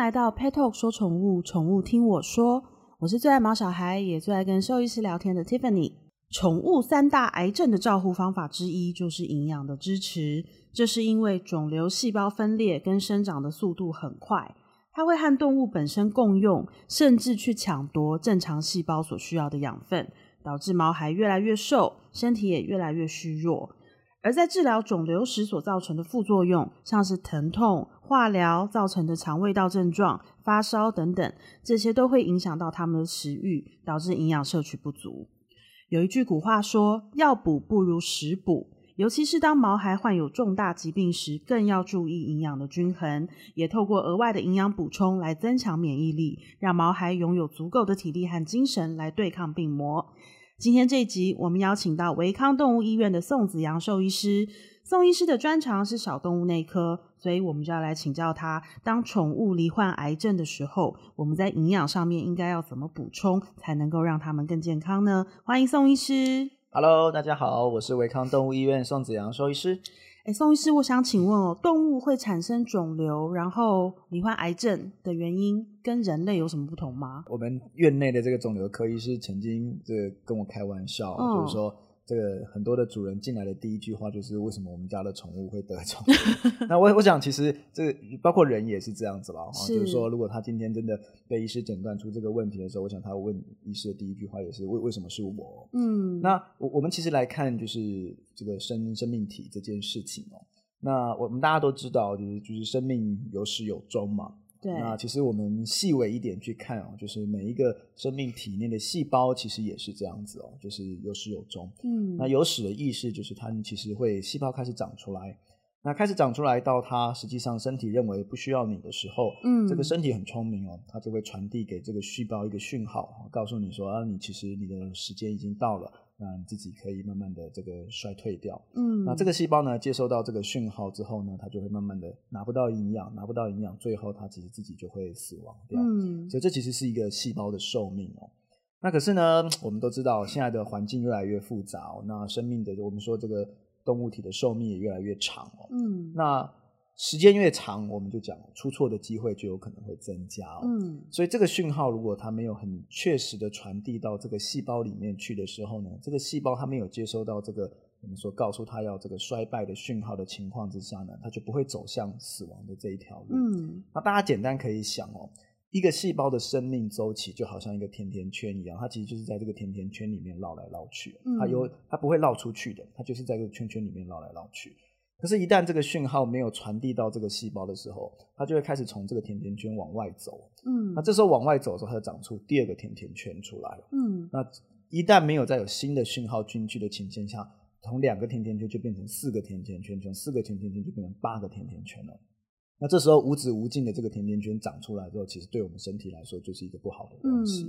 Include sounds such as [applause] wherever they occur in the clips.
来到 Pet Talk 说宠物，宠物听我说。我是最爱毛小孩，也最爱跟兽医师聊天的 Tiffany。宠物三大癌症的照护方法之一就是营养的支持，这是因为肿瘤细胞分裂跟生长的速度很快，它会和动物本身共用，甚至去抢夺正常细胞所需要的养分，导致毛孩越来越瘦，身体也越来越虚弱。而在治疗肿瘤时所造成的副作用，像是疼痛、化疗造成的肠胃道症状、发烧等等，这些都会影响到他们的食欲，导致营养摄取不足。有一句古话说：“药补不如食补”，尤其是当毛孩患有重大疾病时，更要注意营养的均衡，也透过额外的营养补充来增强免疫力，让毛孩拥有足够的体力和精神来对抗病魔。今天这一集，我们邀请到维康动物医院的宋子阳兽医师。宋医师的专长是小动物内科，所以我们就要来请教他：当宠物罹患癌症的时候，我们在营养上面应该要怎么补充，才能够让它们更健康呢？欢迎宋医师。Hello，大家好，我是维康动物医院宋子阳兽医师。哎，宋医师，我想请问哦，动物会产生肿瘤，然后罹患癌症的原因跟人类有什么不同吗？我们院内的这个肿瘤科医师曾经这个跟我开玩笑，就是说。这个很多的主人进来的第一句话就是为什么我们家的宠物会得肿瘤？[laughs] 那我我想其实这个包括人也是这样子了，就是说如果他今天真的被医师诊断出这个问题的时候，我想他问医师的第一句话也是为为什么是我？嗯，那我我们其实来看就是这个生生命体这件事情哦，那我们大家都知道就是就是生命有始有终嘛。那其实我们细微一点去看哦，就是每一个生命体内的细胞其实也是这样子哦，就是有始有终。嗯，那有始的意思就是它其实会细胞开始长出来，那开始长出来到它实际上身体认为不需要你的时候，嗯，这个身体很聪明哦，它就会传递给这个细胞一个讯号，告诉你说啊，你其实你的时间已经到了。那你自己可以慢慢的这个衰退掉，嗯，那这个细胞呢接收到这个讯号之后呢，它就会慢慢的拿不到营养，拿不到营养，最后它其实自己就会死亡掉，嗯，所以这其实是一个细胞的寿命哦。那可是呢，我们都知道现在的环境越来越复杂，那生命的我们说这个动物体的寿命也越来越长哦，嗯，那。时间越长，我们就讲出错的机会就有可能会增加。嗯，所以这个讯号如果它没有很确实的传递到这个细胞里面去的时候呢，这个细胞它没有接收到这个我们说告诉它要这个衰败的讯号的情况之下呢，它就不会走向死亡的这一条路。嗯，那大家简单可以想哦，一个细胞的生命周期就好像一个甜甜圈一样，它其实就是在这个甜甜圈里面绕来绕去，它有它不会绕出去的，它就是在这个圈圈里面绕来绕去。可是，一旦这个讯号没有传递到这个细胞的时候，它就会开始从这个甜甜圈往外走。嗯，那这时候往外走的时候，它就长出第二个甜甜圈出来了。嗯，那一旦没有再有新的讯号进去的情况下，从两个甜甜圈就变成四个甜甜圈，从四个甜甜圈就变成八个甜甜圈了。那这时候无止无尽的这个甜甜圈长出来之后，其实对我们身体来说就是一个不好的东西。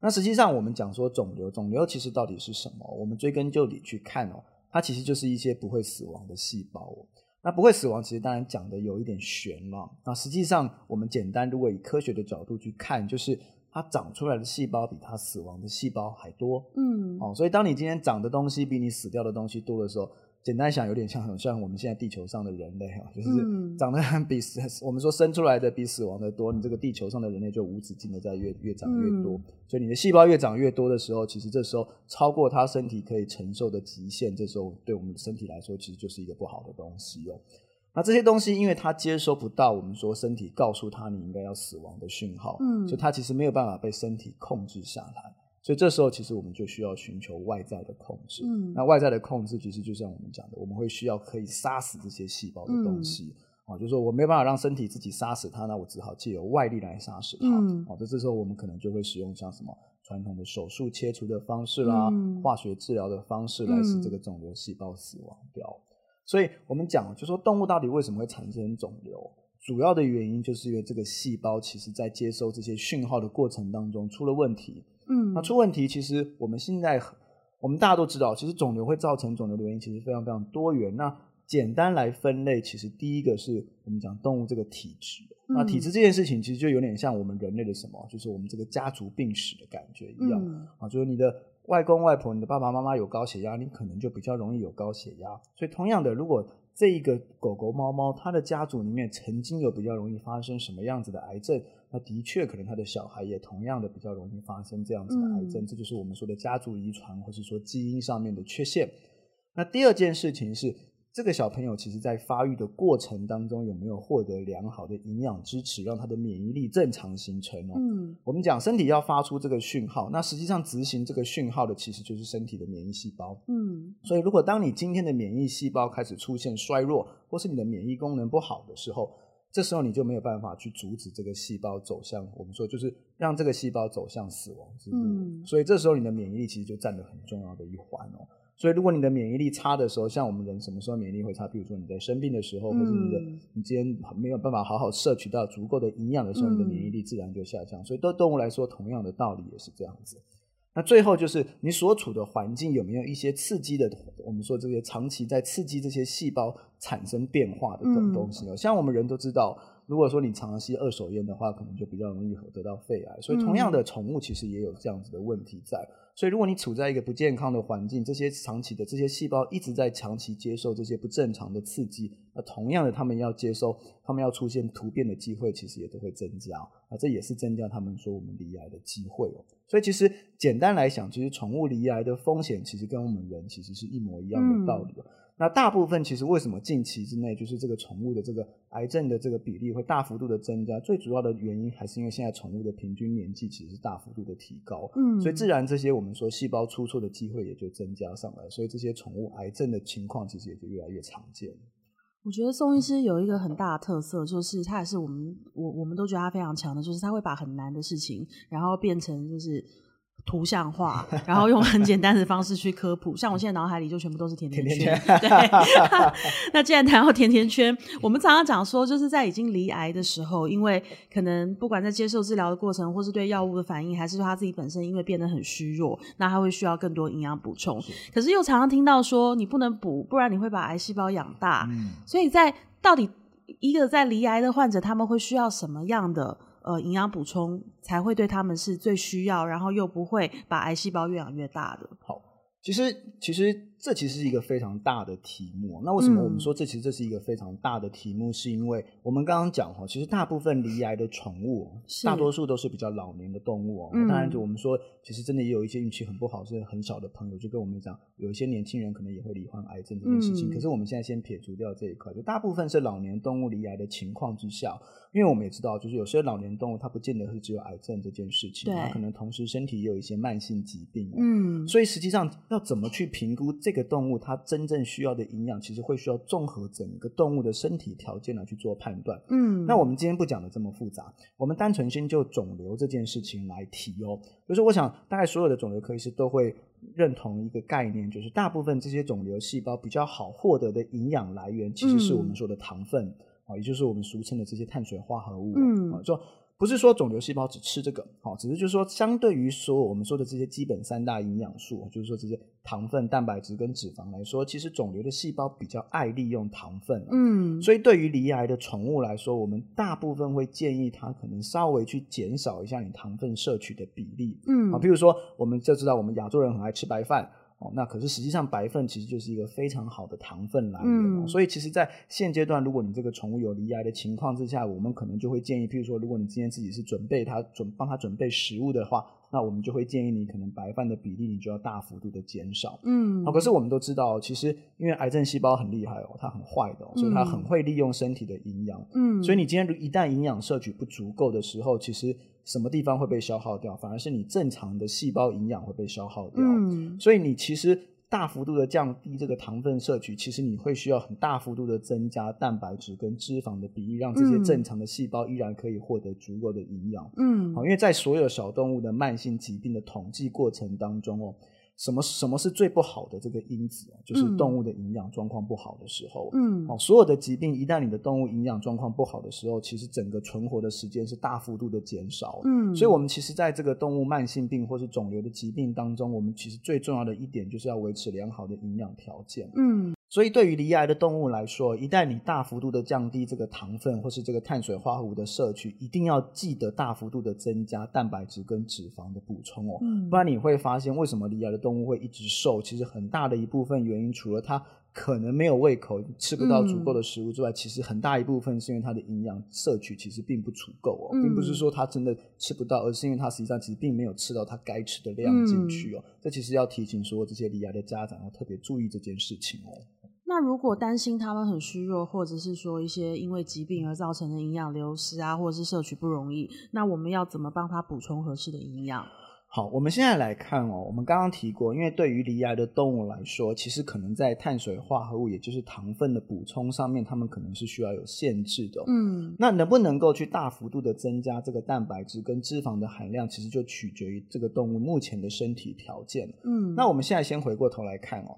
那实际上我们讲说肿瘤，肿瘤其实到底是什么？我们追根究底去看哦。它其实就是一些不会死亡的细胞。那不会死亡，其实当然讲的有一点悬了。那实际上，我们简单如果以科学的角度去看，就是它长出来的细胞比它死亡的细胞还多。嗯，哦，所以当你今天长的东西比你死掉的东西多的时候。简单想，有点像很像我们现在地球上的人类哈，就是长得比死我们说生出来的比死亡的多，你这个地球上的人类就无止境的在越越长越多。所以你的细胞越长越多的时候，其实这时候超过他身体可以承受的极限，这时候对我们的身体来说，其实就是一个不好的东西哦。那这些东西，因为它接收不到我们说身体告诉他你应该要死亡的讯号，嗯，所以它其实没有办法被身体控制下来。所以这时候，其实我们就需要寻求外在的控制。嗯，那外在的控制，其实就像我们讲的，我们会需要可以杀死这些细胞的东西。啊，就是说我没有办法让身体自己杀死它，那我只好借由外力来杀死它。嗯哦，这这时候我们可能就会使用像什么传统的手术切除的方式啦，嗯化学治疗的方式来使这个肿瘤细胞死亡掉。所以我们讲，就说动物到底为什么会产生肿瘤？主要的原因就是因为这个细胞其实在接收这些讯号的过程当中出了问题。嗯，那出问题，其实我们现在我们大家都知道，其实肿瘤会造成肿瘤的原因其实非常非常多元。那简单来分类，其实第一个是我们讲动物这个体质。那体质这件事情，其实就有点像我们人类的什么，就是我们这个家族病史的感觉一样啊，就是你的外公外婆、你的爸爸妈妈有高血压，你可能就比较容易有高血压。所以同样的，如果这一个狗狗、猫猫，它的家族里面曾经有比较容易发生什么样子的癌症，那的确可能他的小孩也同样的比较容易发生这样子的癌症。这就是我们说的家族遗传，或是说基因上面的缺陷。那第二件事情是。这个小朋友其实，在发育的过程当中，有没有获得良好的营养支持，让他的免疫力正常形成哦？嗯，我们讲身体要发出这个讯号，那实际上执行这个讯号的其实就是身体的免疫细胞。嗯，所以如果当你今天的免疫细胞开始出现衰弱，或是你的免疫功能不好的时候，这时候你就没有办法去阻止这个细胞走向我们说就是让这个细胞走向死亡之路。嗯，所以这时候你的免疫力其实就占了很重要的一环哦。所以，如果你的免疫力差的时候，像我们人什么时候免疫力会差？比如说你在生病的时候，或者你的你今天没有办法好好摄取到足够的营养的时候，你的免疫力自然就下降。所以，对动物来说，同样的道理也是这样子。那最后就是你所处的环境有没有一些刺激的？我们说这些长期在刺激这些细胞产生变化的东东西哦。像我们人都知道，如果说你长吸二手烟的话，可能就比较容易得到肺癌。所以，同样的，宠物其实也有这样子的问题在。所以，如果你处在一个不健康的环境，这些长期的这些细胞一直在长期接受这些不正常的刺激，那同样的，他们要接收，他们要出现突变的机会，其实也都会增加啊，这也是增加他们说我们离癌的机会哦。所以，其实简单来讲，其实宠物离癌的风险其实跟我们人其实是一模一样的道理。那大部分其实为什么近期之内就是这个宠物的这个癌症的这个比例会大幅度的增加？最主要的原因还是因为现在宠物的平均年纪其实是大幅度的提高，嗯，所以自然这些我们说细胞出错的机会也就增加上来，所以这些宠物癌症的情况其实也就越来越常见。我觉得宋医师有一个很大的特色，就是他也是我们我我们都觉得他非常强的，就是他会把很难的事情，然后变成就是。图像化，[laughs] 然后用很简单的方式去科普。像我现在脑海里就全部都是甜甜圈。[laughs] 对，[laughs] 那既然谈到甜甜圈，我们常常讲说，就是在已经离癌的时候，因为可能不管在接受治疗的过程，或是对药物的反应，还是说他自己本身因为变得很虚弱，那他会需要更多营养补充。可是又常常听到说，你不能补，不然你会把癌细胞养大。所以在到底一个在离癌的患者，他们会需要什么样的？呃，营养补充才会对他们是最需要，然后又不会把癌细胞越养越大的。好，其实其实。这其实是一个非常大的题目。那为什么我们说这其实这是一个非常大的题目？是因为我们刚刚讲哈，其实大部分离癌的宠物，大多数都是比较老年的动物哦。当然，就我们说，其实真的也有一些运气很不好，是很小的朋友，就跟我们讲，有一些年轻人可能也会罹患癌症这件事情。可是我们现在先撇除掉这一块，就大部分是老年动物离癌的情况之下，因为我们也知道，就是有些老年动物它不见得是只有癌症这件事情，它可能同时身体也有一些慢性疾病。嗯，所以实际上要怎么去评估这个动物它真正需要的营养，其实会需要综合整个动物的身体条件来去做判断。嗯，那我们今天不讲的这么复杂，我们单纯先就肿瘤这件事情来提哦。就是我想，大概所有的肿瘤科医师都会认同一个概念，就是大部分这些肿瘤细胞比较好获得的营养来源，其实是我们说的糖分啊，也就是我们俗称的这些碳水化合物。嗯，就。不是说肿瘤细胞只吃这个，好，只是就是说，相对于说我们说的这些基本三大营养素，就是说这些糖分、蛋白质跟脂肪来说，其实肿瘤的细胞比较爱利用糖分，嗯，所以对于离癌的宠物来说，我们大部分会建议它可能稍微去减少一下你糖分摄取的比例，嗯，啊，比如说我们就知道我们亚洲人很爱吃白饭。哦，那可是实际上白饭其实就是一个非常好的糖分来源，所以其实，在现阶段，如果你这个宠物有离癌的情况之下，我们可能就会建议，譬如说，如果你今天自己是准备它准帮它准备食物的话，那我们就会建议你，可能白饭的比例你就要大幅度的减少。嗯，好，可是我们都知道，其实因为癌症细胞很厉害哦，它很坏的，所以它很会利用身体的营养。嗯，所以你今天一旦营养摄取不足够的时候，其实。什么地方会被消耗掉？反而是你正常的细胞营养会被消耗掉。嗯，所以你其实大幅度的降低这个糖分摄取，其实你会需要很大幅度的增加蛋白质跟脂肪的比例，让这些正常的细胞依然可以获得足够的营养。嗯，好，因为在所有小动物的慢性疾病的统计过程当中哦。什么什么是最不好的这个因子就是动物的营养状况不好的时候。嗯，哦，所有的疾病一旦你的动物营养状况不好的时候，其实整个存活的时间是大幅度的减少。嗯，所以我们其实在这个动物慢性病或是肿瘤的疾病当中，我们其实最重要的一点就是要维持良好的营养条件。嗯。所以对于离癌的动物来说，一旦你大幅度的降低这个糖分或是这个碳水化合物的摄取，一定要记得大幅度的增加蛋白质跟脂肪的补充哦，嗯不然你会发现为什么离癌的动物会一直瘦，其实很大的一部分原因除了它可能没有胃口，吃不到足够的食物之外，其实很大一部分是因为它的营养摄取其实并不足够哦，嗯并不是说它真的吃不到，而是因为它实际上其实并没有吃到它该吃的量进去哦。这其实要提醒说这些离癌的家长要特别注意这件事情哦。那如果担心他们很虚弱，或者是说一些因为疾病而造成的营养流失啊，或者是摄取不容易，那我们要怎么帮他补充合适的营养？好，我们现在来看哦，我们刚刚提过，因为对于离癌的动物来说，其实可能在碳水化合物，也就是糖分的补充上面，它们可能是需要有限制的、哦。嗯那能不能够去大幅度的增加这个蛋白质跟脂肪的含量，其实就取决于这个动物目前的身体条件。嗯，那我们现在先回过头来看哦，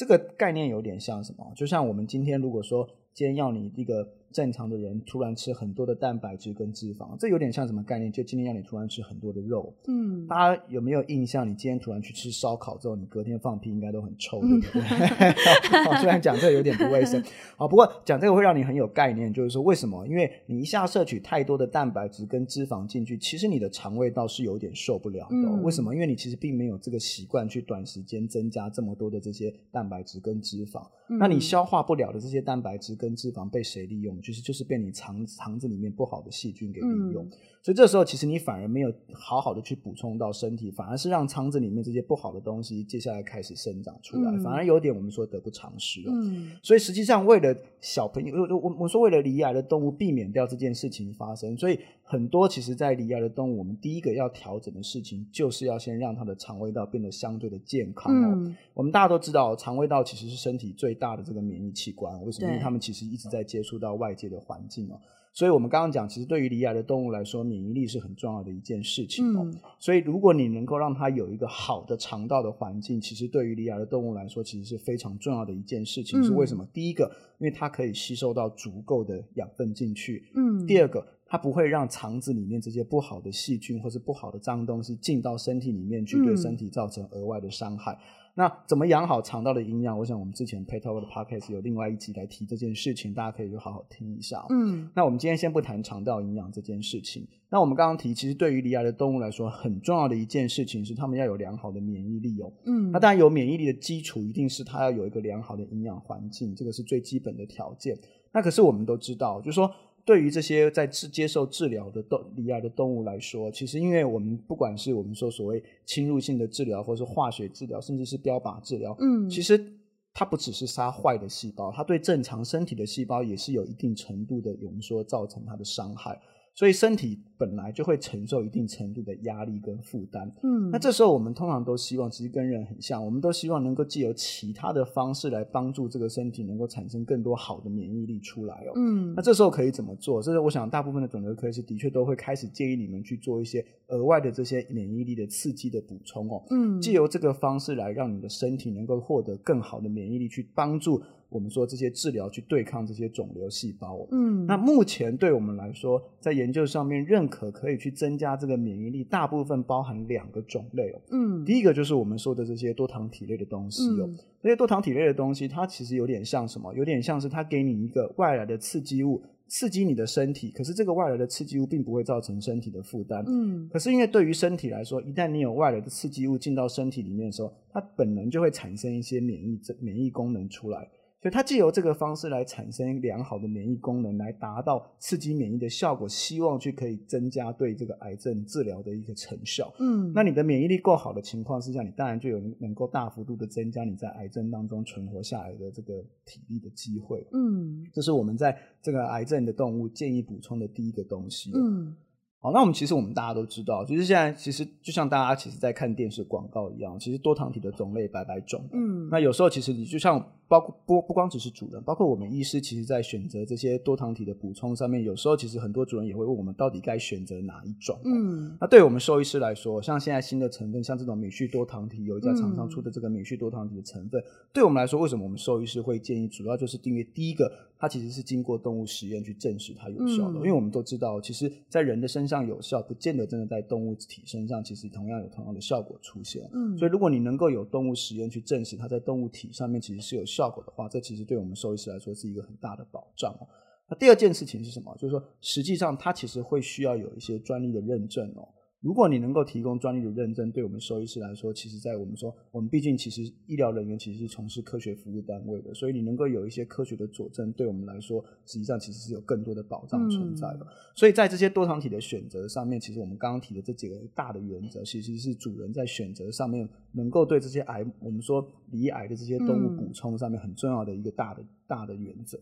这个概念有点像什么？就像我们今天如果说今天要你一个正常的人突然吃很多的蛋白质跟脂肪，这有点像什么概念？就今天让你突然吃很多的肉，嗯大家有没有印象？你今天突然去吃烧烤之后，你隔天放屁应该都很臭，[laughs] 对不对？[laughs] 好虽然讲这个有点不卫生，[laughs] 好，不过讲这个会让你很有概念，就是说为什么？因为你一下摄取太多的蛋白质跟脂肪进去，其实你的肠胃道是有点受不了的哦、嗯为什么？因为你其实并没有这个习惯去短时间增加这么多的这些蛋白质跟脂肪，那你嗯消化不了的这些蛋白质跟脂肪被谁利用？其实就是被你肠肠子里面不好的细菌给利用。所以这时候其实你反而没有好好的去补充到身体，反而是让肠子里面这些不好的东西接下来开始生长出来，嗯反而有点我们说得不偿失哦。嗯所以实际上，为了小朋友，我我我说为了离癌的动物避免掉这件事情发生，所以很多其实，在离癌的动物，我们第一个要调整的事情，就是要先让它的肠胃道变得相对的健康哦。嗯我们大家都知道，肠胃道其实是身体最大的这个免疫器官。为什么？因为对它们其实一直在接触到外界的环境哦。所以我们刚刚讲，其实对于离癌的动物来说，免疫力是很重要的一件事情哦。嗯所以如果你能够让它有一个好的肠道的环境，其实对于离癌的动物来说，其实是非常重要的一件事情。嗯是为什么？第一个，因为它可以吸收到足够的养分进去；嗯，第二个，它不会让肠子里面这些不好的细菌或是不好的脏东西进到身体里面去，嗯对身体造成额外的伤害。那怎么养好肠道的营养？我想我们之前 Pet Talk 的 Podcast 有另外一集来提这件事情，大家可以就好好听一下哦、嗯那我们今天先不谈肠道营养这件事情。那我们刚刚提，其实对于离癌的动物来说，很重要的一件事情是，它们要有良好的免疫力哦。嗯，那当然有免疫力的基础，一定是它要有一个良好的营养环境，这个是最基本的条件。那可是我们都知道，就是说。对于这些在治接受治疗的动离癌的动物来说，其实因为我们不管是我们说所谓侵入性的治疗，或是化学治疗，甚至是标靶治疗，嗯其实它不只是杀坏的细胞，它对正常身体的细胞也是有一定程度的，我们说造成它的伤害。所以身体本来就会承受一定程度的压力跟负担。嗯那这时候我们通常都希望，其实跟人很像，我们都希望能够借由其他的方式来帮助这个身体能够产生更多好的免疫力出来哦。嗯那这时候可以怎么做？这是我想大部分的肿瘤科医师的确都会开始建议你们去做一些额外的这些免疫力的刺激的补充哦。嗯借由这个方式来让你的身体能够获得更好的免疫力，去帮助我们说这些治疗去对抗这些肿瘤细胞哦。嗯那目前对我们来说，在研究上面认可可以去增加这个免疫力，大部分包含两个种类哦。嗯第一个就是我们说的这些多糖体类的东西哦，嗯这些多糖体类的东西，它其实有点像什么？有点像是它给你一个外来的刺激物，刺激你的身体，可是这个外来的刺激物并不会造成身体的负担。嗯可是因为对于身体来说，一旦你有外来的刺激物进到身体里面的时候，它本能就会产生一些免疫免疫功能出来。所以它借由这个方式来产生良好的免疫功能，来达到刺激免疫的效果，希望去可以增加对这个癌症治疗的一个成效。嗯那你的免疫力够好的情况之下，你当然就有能够大幅度的增加你在癌症当中存活下来的这个体力的机会。嗯这是我们在这个癌症的动物建议补充的第一个东西。嗯好，那我们其实我们大家都知道，就是现在其实就像大家其实在看电视广告一样，其实多糖体的种类百百种。嗯那有时候其实你就像包括不不光只是主人，包括我们医师，其实在选择这些多糖体的补充上面，有时候其实很多主人也会问我们到底该选择哪一种。嗯那对我们兽医师来说，像现在新的成分，像这种美旭多糖体，有一家厂商出的这个美旭多糖体的成分，对我们来说，为什么我们兽医师会建议？主要就是因为第一个，它其实是经过动物实验去证实它有效的，嗯因为我们都知道，其实在人的身上有效，不见得真的在动物体身上，其实同样有同样的效果出现。嗯所以，如果你能够有动物实验去证实它在动物体上面其实是有效效果的话，这其实对我们兽医师来说是一个很大的保障哦。那第二件事情是什么？就是说，实际上它其实会需要有一些专利的认证哦。如果你能够提供专利的认证，对我们兽医师来说，其实，在我们说，我们毕竟其实医疗人员其实是从事科学服务单位的，所以你能够有一些科学的佐证，对我们来说，实际上其实是有更多的保障存在的。所以在这些多糖体的选择上面，其实我们刚刚提的这几个大的原则，其实是主人在选择上面能够对这些癌，我们说离癌的这些动物补充上面很重要的一个大的大的原则。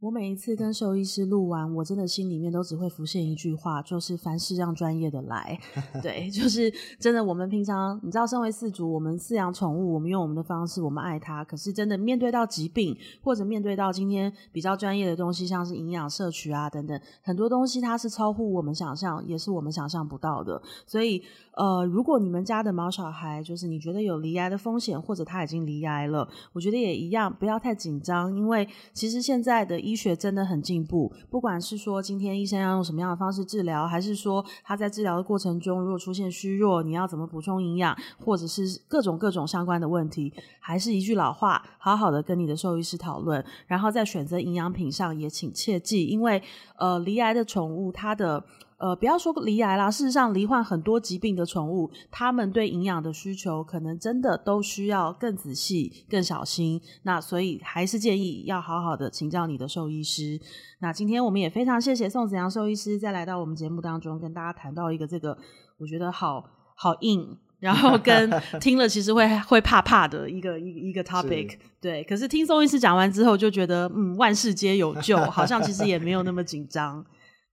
我每一次跟兽医师录完，我真的心里面都只会浮现一句话，就是凡事让专业的来。[laughs] 对，就是真的。我们平常你知道，身为饲主，我们饲养宠物，我们用我们的方式，我们爱它。可是真的面对到疾病，或者面对到今天比较专业的东西，像是营养摄取啊等等，很多东西它是超乎我们想象，也是我们想象不到的。所以，呃，如果你们家的毛小孩，就是你觉得有离癌的风险，或者他已经离癌了，我觉得也一样，不要太紧张，因为其实现在的。医学真的很进步，不管是说今天医生要用什么样的方式治疗，还是说他在治疗的过程中如果出现虚弱，你要怎么补充营养，或者是各种各种相关的问题，还是一句老话，好好的跟你的兽医师讨论，然后在选择营养品上也请切记，因为呃，离癌的宠物它的。呃，不要说离癌啦，事实上，罹患很多疾病的宠物，它们对营养的需求可能真的都需要更仔细、更小心。那所以还是建议要好好的请教你的兽医师。那今天我们也非常谢谢宋子阳兽医师再来到我们节目当中，跟大家谈到一个这个我觉得好好硬，然后跟 [laughs] 听了其实会会怕怕的一个一一个 topic。对，可是听宋医师讲完之后，就觉得嗯，万事皆有救，好像其实也没有那么紧张。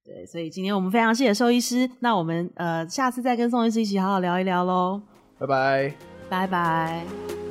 对，所以今天我们非常谢谢兽医师，那我们呃下次再跟宋医师一起好好聊一聊喽。拜拜，拜拜。